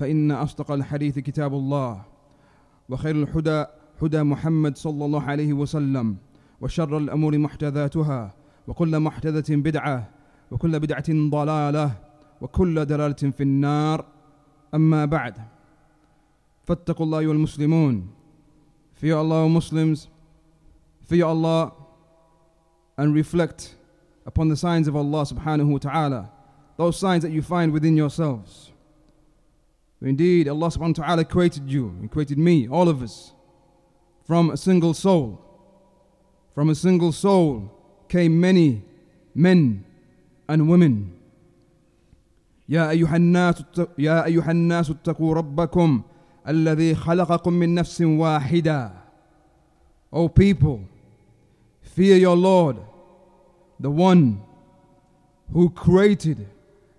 فإن أصدق الحديث كتاب الله وخير الهدى هدى محمد صلى الله عليه وسلم وشر الأمور محدثاتها وكل محدثة بدعة وكل بدعة ضلالة وكل دلالة في النار. أما بعد فاتقوا الله أيها المسلمون Fear Allah Muslims. Fear Allah and reflect upon the signs of Allah subhanahu wa ta'ala. Those signs that you find within yourselves. Indeed, Allah subhanahu wa ta'ala created you, He created me, all of us, from a single soul. From a single soul came many men and women. يا أيها الناس يا أيها الناس اتقوا ربكم الذي خلقكم من نفس واحدة. O people, fear your Lord, the one who created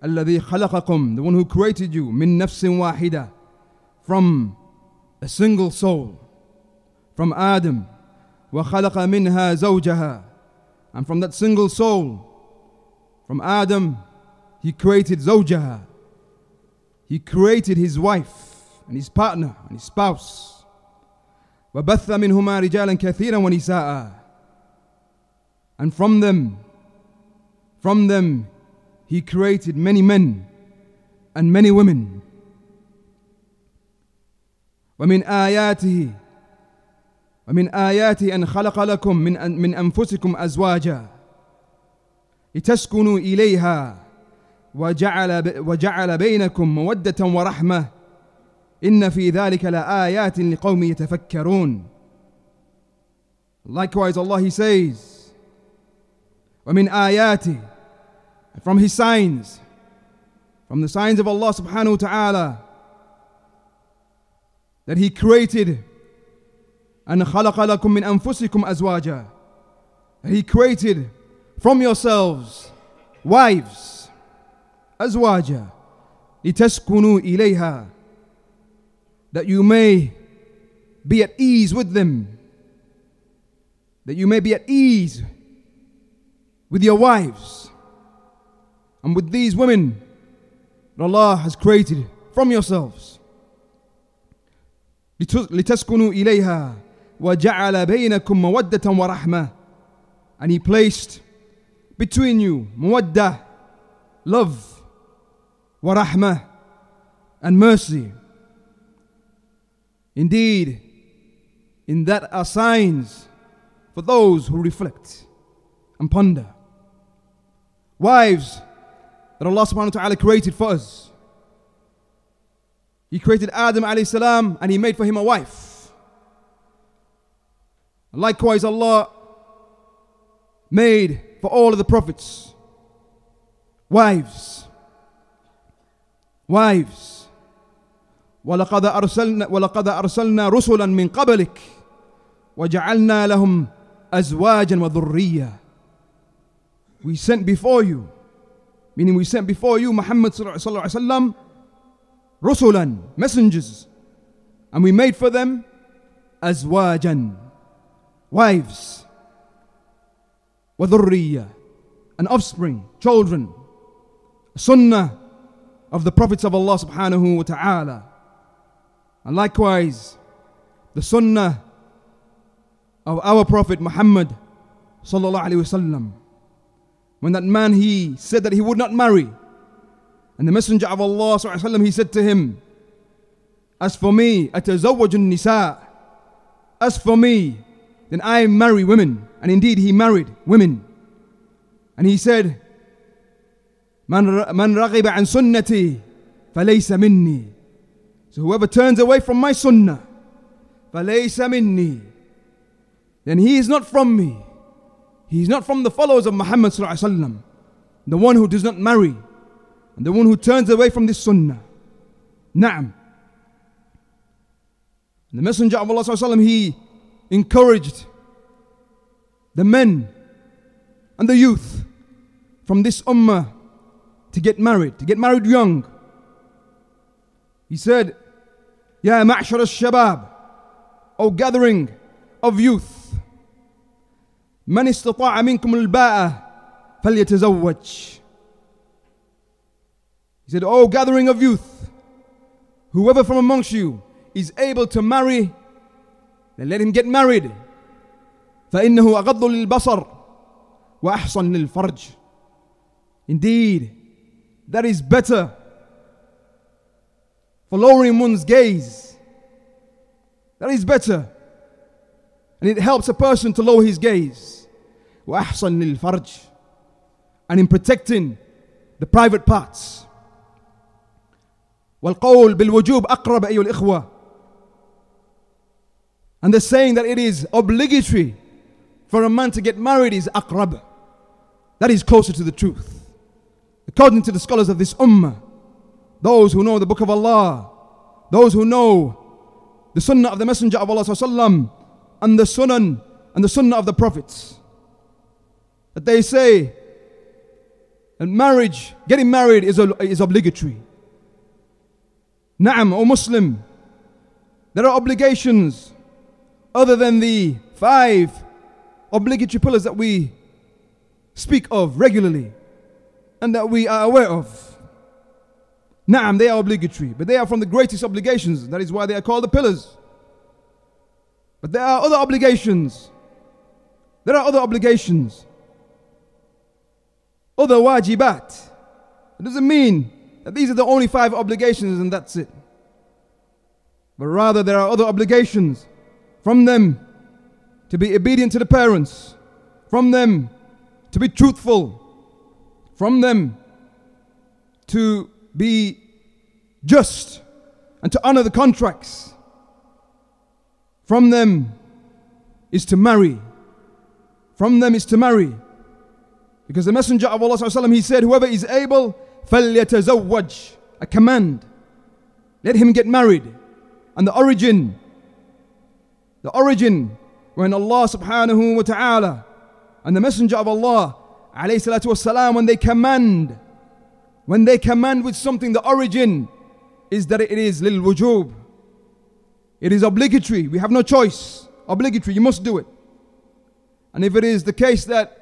الذي خلقكم the one who created you من نفس واحدة from a single soul from Adam وخلق منها زوجها and from that single soul from Adam he created زوجها he created his wife and his partner and his spouse وبث منهما رجالا كثيرا ونساء and from them from them he created many men and many women. ومن آياته ومن آياته أن خلق لكم من من أنفسكم أزواجا لتسكنوا إليها وجعل وجعل بينكم مودة ورحمة إن في ذلك لآيات لقوم يتفكرون. Likewise Allah He says ومن آياته from his signs, from the signs of Allah subhanahu wa ta'ala, that he created and خلق لكم من أنفسكم أزواجا that he created from yourselves wives أزواجا لتسكنوا إليها that you may be at ease with them that you may be at ease with your wives and with these women that Allah has created from yourselves. لتسكنوا إليها وجعل بينكم مودة ورحمة and he placed between you مودة love ورحمة and mercy indeed in that are signs for those who reflect and ponder wives that Allah subhanahu wa ta'ala created for us. He created Adam alayhi salam and he made for him a wife. Likewise, Allah made for all of the prophets wives. Wives. ولقد أرسلنا ولقد أرسلنا رسلا من قبلك وجعلنا لهم أزواجا وذرية. We sent before you meaning we sent before you Muhammad rusulan messengers. And we made for them azwajan wives wadhurriya an offspring children. Sunnah of the prophets of Allah subhanahu wa ta'ala. And likewise the sunnah of our prophet Muhammad sallallahu alaihi wasallam when that man he said that he would not marry. And the Messenger of Allah وسلم, he said to him, As for me, أتزوج النساء. As for me, then I marry women. And indeed, he married women. And he said, من من رغب عن سنتي فليس مني. So whoever turns away from my sunnah, فليس مني. Then he is not from me. He is not from the followers of Muhammad. The one who does not marry, and the one who turns away from this sunnah. Naam. The Messenger of Allah he encouraged the men and the youth from this ummah to get married, to get married young. He said, Ya ma'shar al-shabab, O gathering of youth, من استطاع منكم الباءة فليتزوج. He said, O gathering of youth, whoever from amongst you is able to marry, then let him get married. فإنه أغض للبصر وأحصن للفرج. Indeed, that is better for lowering one's gaze. That is better. And it helps a person to lower his gaze. وأحصن للفرج. And in protecting the private parts. والقول بالوجوب أقرب أيها الإخوة. And the saying that it is obligatory for a man to get married is أقرب. That is closer to the truth. According to the scholars of this ummah, those who know the book of Allah, those who know the sunnah of the Messenger of Allah sallam, and the sunnah and the sunnah of the prophets, that they say that marriage, getting married is, is obligatory. Na'am, O Muslim, there are obligations other than the five obligatory pillars that we speak of regularly and that we are aware of. Naam, they are obligatory, but they are from the greatest obligations. That is why they are called the pillars. But there are other obligations. There are other obligations. Other wajibat. It doesn't mean that these are the only five obligations and that's it. But rather, there are other obligations from them to be obedient to the parents, from them to be truthful, from them to be just and to honor the contracts. From them is to marry. From them is to marry. Because the Messenger of Allah he said, Whoever is able, فَلْيَتَزَوَّجْ A command. Let him get married. And the origin, the origin when Allah subhanahu wa ta'ala and the Messenger of Allah alayhi salatu wasalam, when they command, when they command with something, the origin is that it is lil wujub. It is obligatory. We have no choice. Obligatory. You must do it. And if it is the case that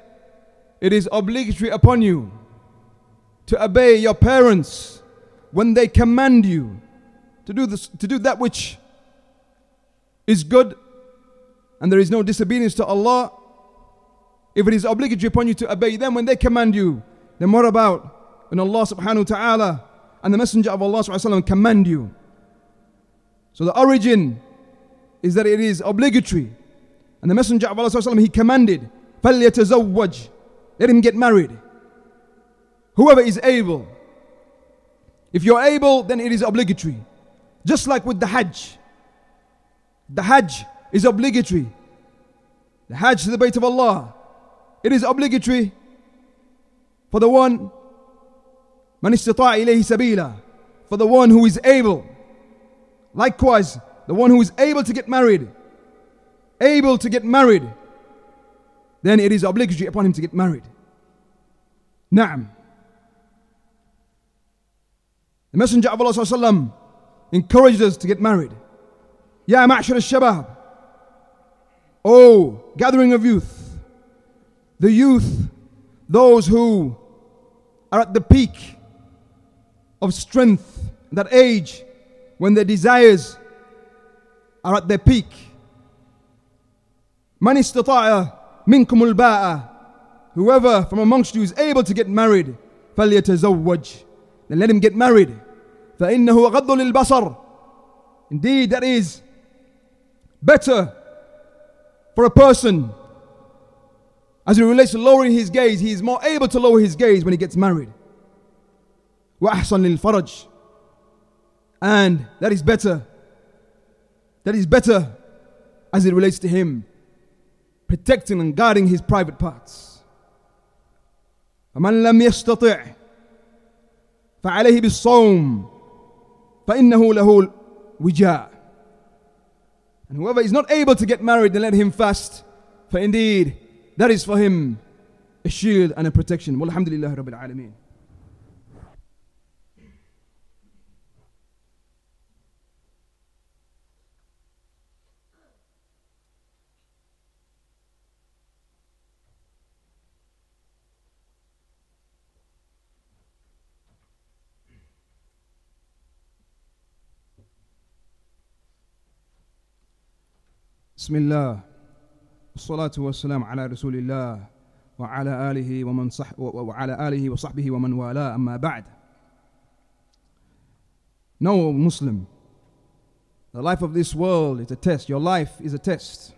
it is obligatory upon you to obey your parents when they command you to do this, to do that which is good and there is no disobedience to Allah, if it is obligatory upon you to obey them when they command you, then what about when Allah subhanahu wa ta'ala and the Messenger of Allah subhanahu wa ta'ala command you? So the origin is that it is obligatory. And the Messenger of Allah subhanahu wa ta'ala, he commanded, فَلْيَتَزَوَّجْ let him get married. Whoever is able. If you're able, then it is obligatory. Just like with the Hajj. The Hajj is obligatory. The Hajj to the Bayt of Allah, it is obligatory for the one man sabila, for the one who is able. Likewise, the one who is able to get married, able to get married, then it is obligatory upon him to get married. Naam. The Messenger of Allah encouraged us to get married. Ya ma'shar al-shabab. Oh, gathering of youth, the youth, those who are at the peak of strength, that age when their desires are at their peak. Man istata'a minkum al Whoever from amongst you is able to get married, فَلْيَتَزَوَّجْ Then let him get married. فَإِنَّهُ غَضُّ لِلْبَصَرِ Indeed, that is better for a person as it relates to lowering his gaze. He is more able to lower his gaze when he gets married. وأحسن للفرج and that is better that is better as it relates to him protecting and guarding his private parts فمن لم يستطع فعليه بالصوم فإنه له الوجاء and whoever is not able to get married then let him fast for indeed that is for him a shield and a protection walhamdulillah rabbil alameen بسم الله والصلاة والسلام على رسول الله وعلى آله ومن صح وعلى آله وصحبه ومن والاه. أما بعد No Muslim. The life of this world is a test. Your life is a test.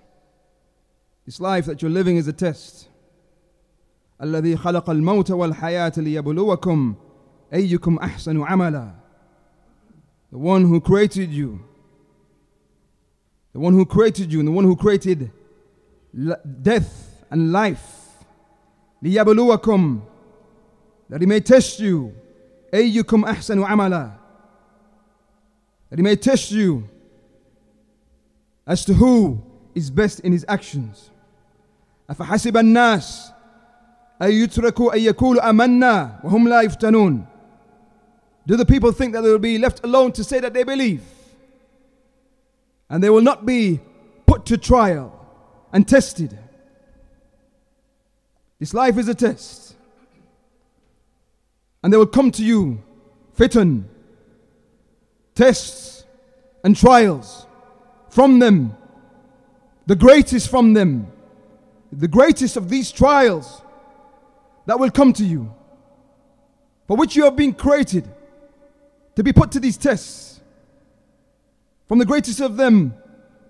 This life that you're living is a test. الذي خلق الموت والحياة ليبلوكم أيكم أحسن عملا. The one who created you. the one who created you and the one who created death and life. لِيَبْلُوَكُمْ That he may test you. أَيُّكُمْ أَحْسَنُ عَمَلًا That he may test you as to who is best in his actions. أَفَحَسِبَ النَّاسِ أَن يُتْرَكُوا أَن يَقُولُوا آمَنَّا وَهُمْ لَا يُفْتَنُونَ Do the people think that they will be left alone to say that they believe? And they will not be put to trial and tested. This life is a test. And they will come to you, fitan, tests and trials from them. The greatest from them, the greatest of these trials that will come to you, for which you have been created to be put to these tests. From the greatest of them,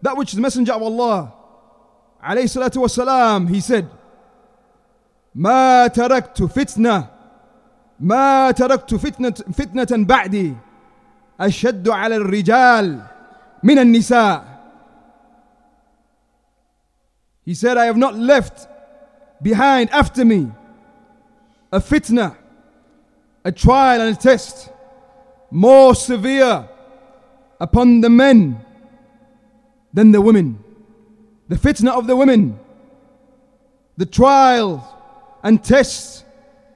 that which the Messenger of Allah, alayhi salatu wasalam, he said, ما تركت فتنة ما تركت فتنة فتنة بعدي أشد على الرجال من النساء He said, I have not left behind after me a fitna, a trial and a test more severe upon the men than the women. The fitna of the women, the trials and tests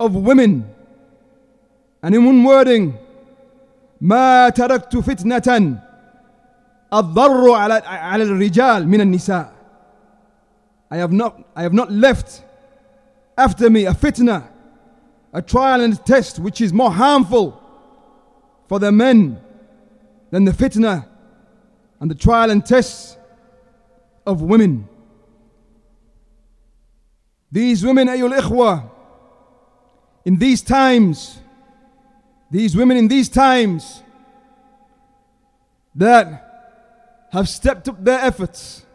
of women. And in one wording, ما تركت فتنة الضر على على الرجال من النساء. I have not I have not left after me a fitna, a trial and a test which is more harmful for the men than the fitna and the trial and tests of women. These women, ayul ikhwa, in these times, these women in these times that have stepped up their efforts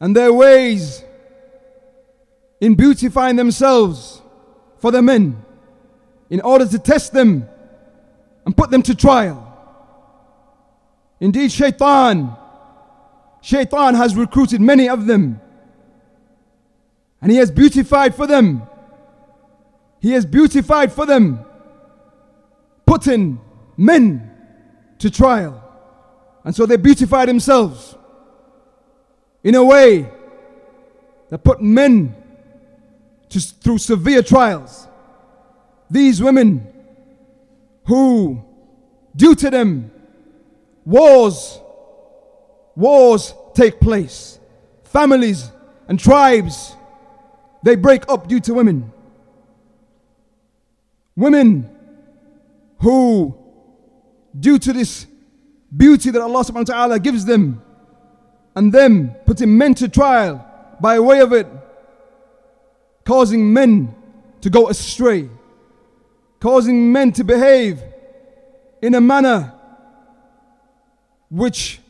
and their ways in beautifying themselves for the men in order to test them and put them to trial. Indeed, Shaitan, Shaitan has recruited many of them. And he has beautified for them. He has beautified for them, putting men to trial. And so they beautified themselves in a way that put men to, through severe trials. These women who, due to them, Wars, wars take place. Families and tribes, they break up due to women. Women who, due to this beauty that Allah subhanahu wa ta'ala gives them, and them putting men to trial by way of it, causing men to go astray, causing men to behave in a manner which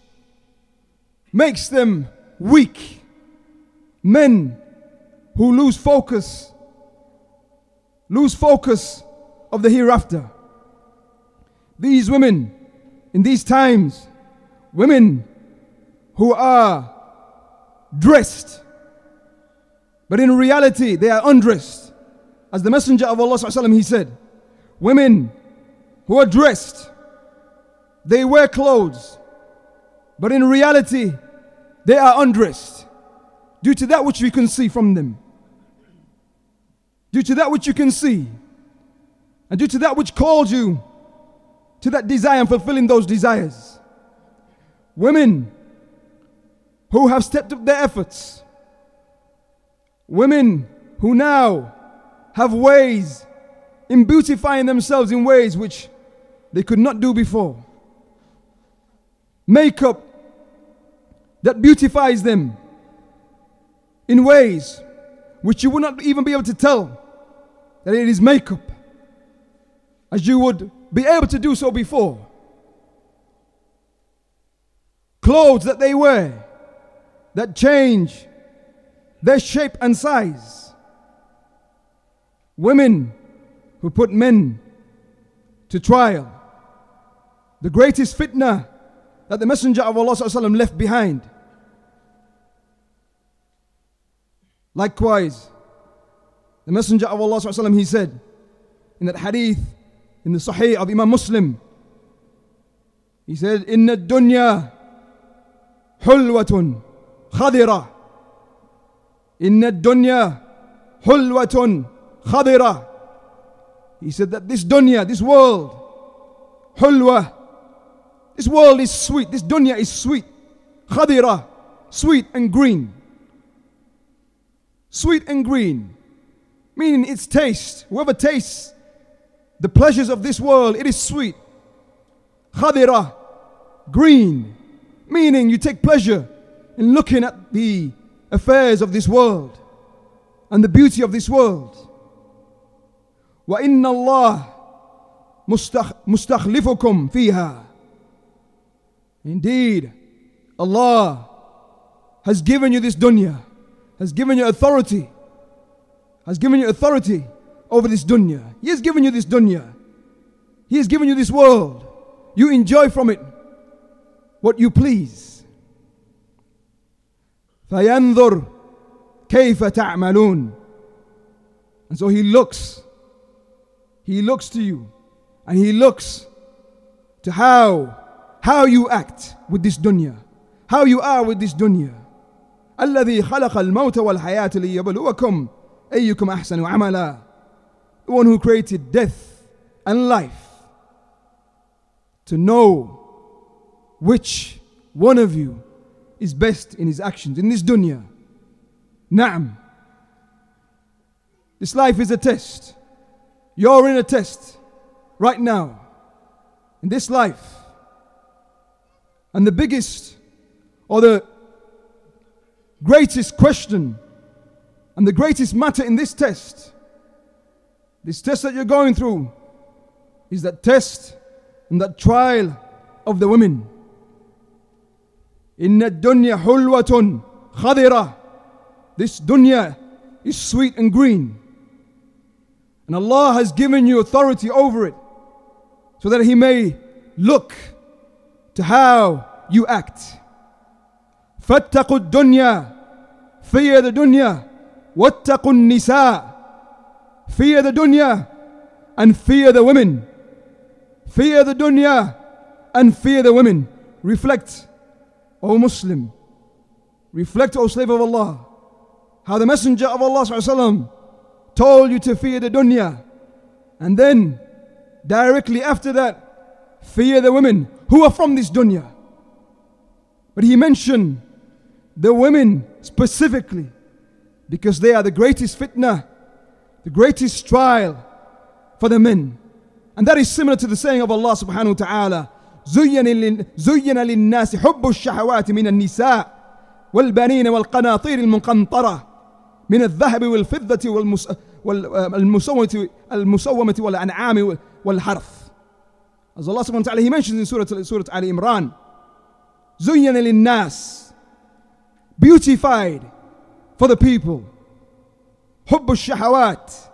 makes them weak. Men who lose focus, lose focus of the hereafter. These women in these times, women who are dressed, but in reality they are undressed. As the Messenger of Allah وسلم, he said, women who are dressed, they wear clothes, but in reality they are undressed due to that which we can see from them. Due to that which you can see, and due to that which calls you to that desire and fulfilling those desires. Women who have stepped up their efforts. Women who now have ways in beautifying themselves in ways which they could not do before. Makeup that beautifies them in ways which you would not even be able to tell that it is makeup as you would be able to do so before. Clothes that they wear that change their shape and size. Women who put men to trial. The greatest fitna that the Messenger of Allah left behind. Likewise, the Messenger of Allah he said in that hadith in the Sahih of Imam Muslim. He said, "Inna dunya hulwatun khadira. Inna dunya hulwatun khadira." He said that this dunya, this world, hulwa, this world is sweet. This dunya is sweet, khadira, sweet and green. Sweet and green, meaning its taste. Whoever tastes the pleasures of this world, it is sweet. Khadira, green, meaning you take pleasure in looking at the affairs of this world and the beauty of this world. وإن الله مستخلفكم فيها. Indeed, Allah has given you this dunya, has given you authority, has given you authority over this dunya. He has given you this dunya. He has given you this world. You enjoy from it what you please. فينظر كيف تعملون And so he looks. He looks to you. And he looks to how how you act with this dunya. How you are with this dunya. الذي خلق الموت والحياة ليبلوكم أيكم أحسن عملا the one who created death and life, to know which one of you is best in his actions in this dunya. Naam. This life is a test. You're in a test right now. In this life. and the biggest or the greatest question and the greatest matter in this test this test that you're going through is that test and that trial of the women. Inna dunya hulwatun khadira. This dunya is sweet and green. And Allah has given you authority over it so that He may look to how you act. فاتقوا الدنيا fear the dunya واتقوا النساء Fear the dunya and fear the women. Fear the dunya and fear the women. Reflect, O Muslim. Reflect, O slave of Allah, how the Messenger of Allah told you to fear the dunya. And then, directly after that, fear the women who are from this dunya. But he mentioned the women specifically because they are the greatest fitna the greatest trial for the men. And that is similar to the saying of Allah subhanahu wa ta'ala زين للناس حب الشهوات من النساء والبنين والقناطير المقنطرة من الذهب والفضة والمسومة المسومة والأنعام والحرث. as Allah subhanahu wa ta'ala, He mentions in Surah, Surah Al Imran, Zuyyana Nas, beautified for the people. Hubbu shahawat,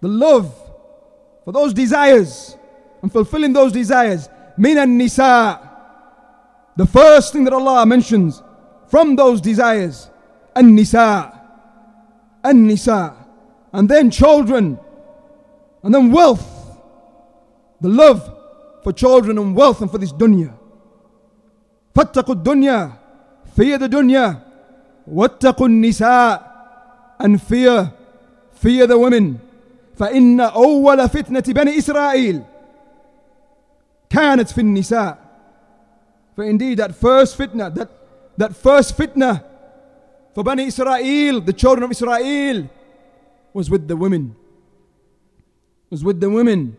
the love for those desires and fulfilling those desires. Minan nisa, the first thing that Allah mentions from those desires. An nisa, an nisa, and then children, and then wealth the love for children and wealth and for this dunya فاتقوا الدنيا fear the dunya واتقوا النساء and fear fear the women فإن أول فتنة بني إسرائيل كانت في النساء for indeed that first fitna that, that first fitna for Bani Israel the children of Israel was with the women was with the women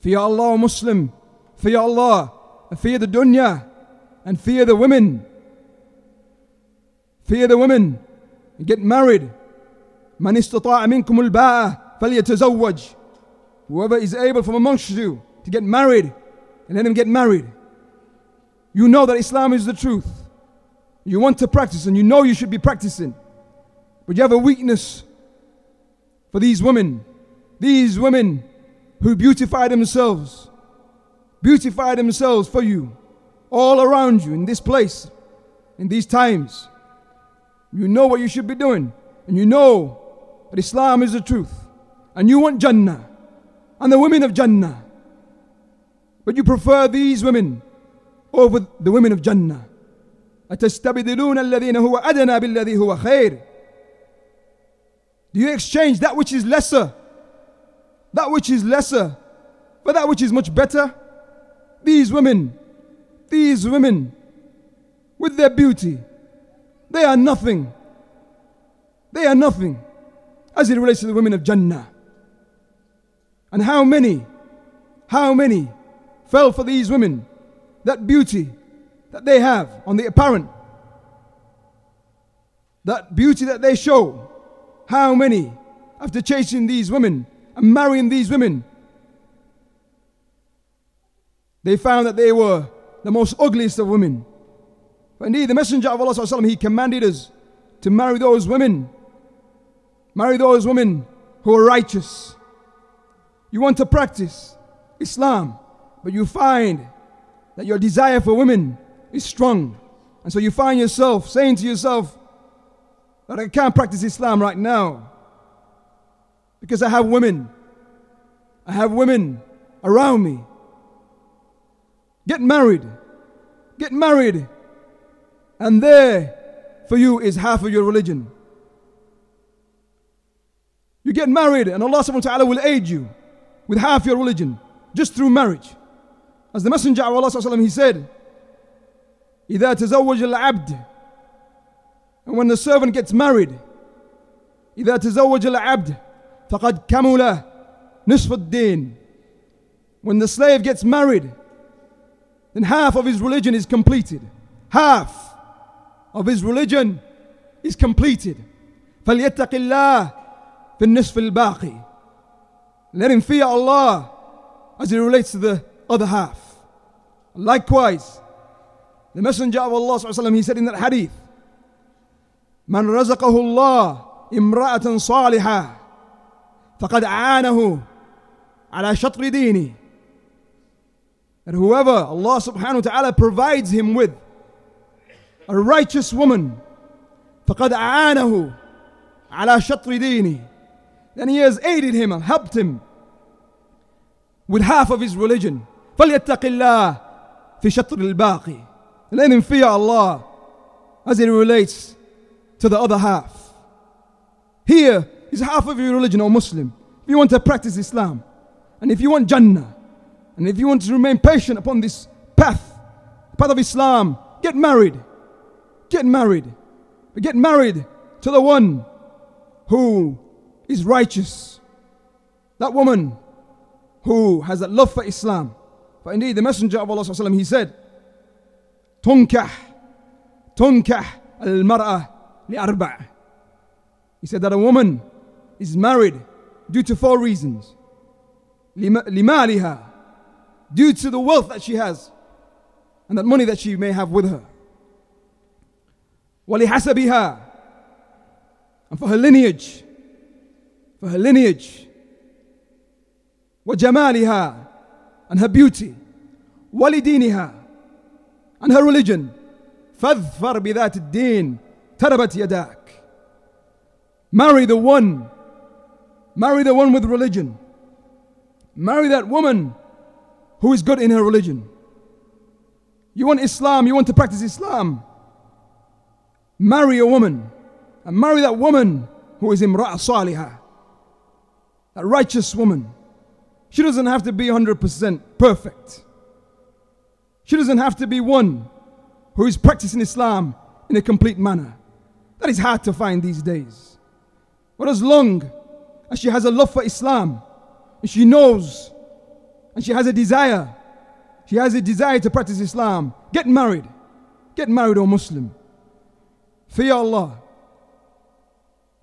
fear Allah Muslim fear Allah fear the dunya and fear the women fear the women get married من استطاع منكم الباءة فليتزوج whoever is able from amongst you to get married and let him get married you know that Islam is the truth you want to practice and you know you should be practicing but you have a weakness for these women these women who beautify themselves beautify themselves for you all around you in this place in these times you know what you should be doing and you know that Islam is the truth and you want Jannah and the women of Jannah. But you prefer these women over the women of Jannah. أتستبدلون الذين هو أدنى بالذي هو خير Do you exchange that which is lesser, that which is lesser, for that which is much better? These women, these women, with their beauty, they are nothing. They are nothing as it relates to the women of Jannah. And how many, how many fell for these women, that beauty that they have on the apparent, that beauty that they show. How many, after chasing these women and marrying these women, they found that they were the most ugliest of women. But indeed, the Messenger of Allah, he commanded us to marry those women. Marry those women who are righteous. You want to practice Islam, but you find that your desire for women is strong. And so you find yourself saying to yourself that I can't practice Islam right now because I have women. I have women around me. Get married. Get married. And there for you is half of your religion. You get married and Allah subhanahu wa ta'ala will aid you with half your religion just through marriage. As the Messenger of Allah he said, إذا تزوج العبد and when the servant gets married إذا تزوج العبد فقد كمل نصف الدين when the slave gets married then half of his religion is completed half of his religion is completed فليتق الله في النصف الباقي let him fear Allah as it relates to the other half likewise the messenger of Allah he said in that hadith من رزقه الله امرأة صالحة فقد عانه على شطر دينه that whoever Allah subhanahu wa ta'ala provides him with a righteous woman فقد أعانه على شطر دينه then he has aided him and helped him with half of his religion فليتق الله في شطر الباقي let him fear Allah as it relates to the other half here is half of your religion or Muslim if you want to practice Islam and if you want Jannah and if you want to remain patient upon this path path of Islam get married get married but get married to the one who is righteous. That woman who has that love for Islam. For indeed, the Messenger of Allah he said, تنكح تنكح المرأة لأربع. He said that a woman is married due to four reasons. لمالها due to the wealth that she has. and that money that she may have with her. وَلِحَسَبِهَا And for her lineage, for her lineage. وَجَمَالِهَا And her beauty. وَلِدِينِهَا And her religion. فَاذْفَرْ بِذَاتِ الدِّينِ تَرَبَتْ يَدَاكَ Marry the one. Marry the one with religion. Marry that woman who is good in her religion. You want Islam, you want to practice Islam. Marry a woman. And marry that woman who is imra'a salihah. That righteous woman. She doesn't have to be 100% perfect. She doesn't have to be one who is practicing Islam in a complete manner. That is hard to find these days. But as long as she has a love for Islam, and she knows, and she has a desire, she has a desire to practice Islam, get married. Get married, O Muslim. Fear Allah.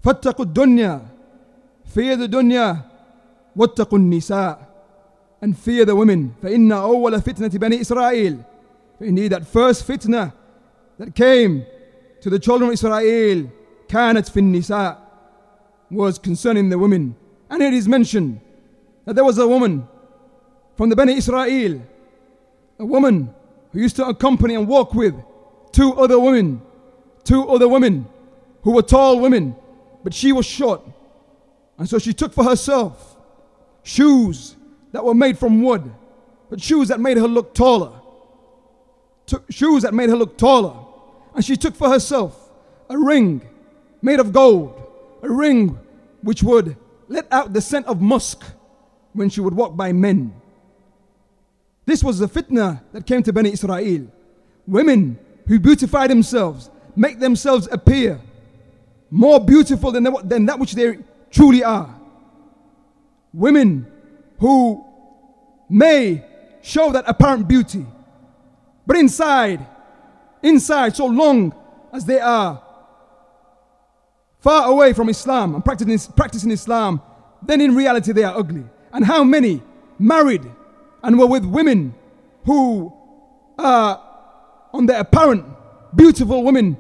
فاتقوا الدنيا fear the dunya واتقوا النساء and fear the women فإن أول فتنة بني إسرائيل for indeed that first fitna that came to the children of Israel كانت في النساء was concerning the women. And it is mentioned that there was a woman from the Bani Israel, a woman who used to accompany and walk with two other women, two other women who were tall women, but she was short. And so she took for herself shoes that were made from wood, but shoes that made her look taller. Took shoes that made her look taller. And she took for herself a ring made of gold a ring which would let out the scent of musk when she would walk by men. This was the fitna that came to Bani Israel. Women who beautify themselves, make themselves appear more beautiful than, than that which they truly are. Women who may show that apparent beauty, but inside, inside, so long as they are far away from Islam and practicing, practicing Islam, then in reality they are ugly. And how many married and were with women who are on the apparent beautiful women,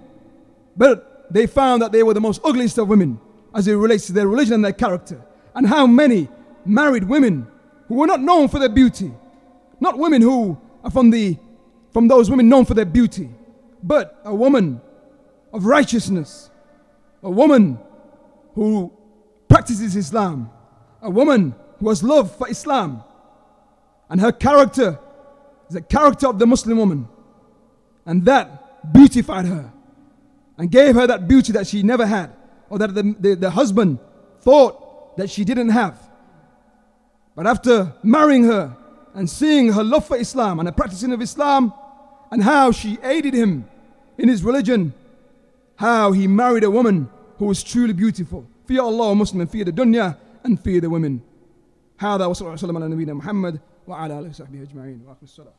but they found that they were the most ugliest of women as it relates to their religion and their character. And how many married women who were not known for their beauty, not women who are from the from those women known for their beauty, but a woman of righteousness, a woman who practices Islam, a woman who has love for Islam, and her character is the character of the Muslim woman, and that beautified her and gave her that beauty that she never had, or that the, the, the husband thought that she didn't have. But after marrying her and seeing her love for Islam and the practicing of Islam, and how she aided him in his religion, how he married a woman who was truly beautiful. Fear Allah, Muslim, and fear the dunya, and fear the women. هذا وصلى الله وسلم على نبينا محمد وعلى اله وصحبه اجمعين واخر الصلاه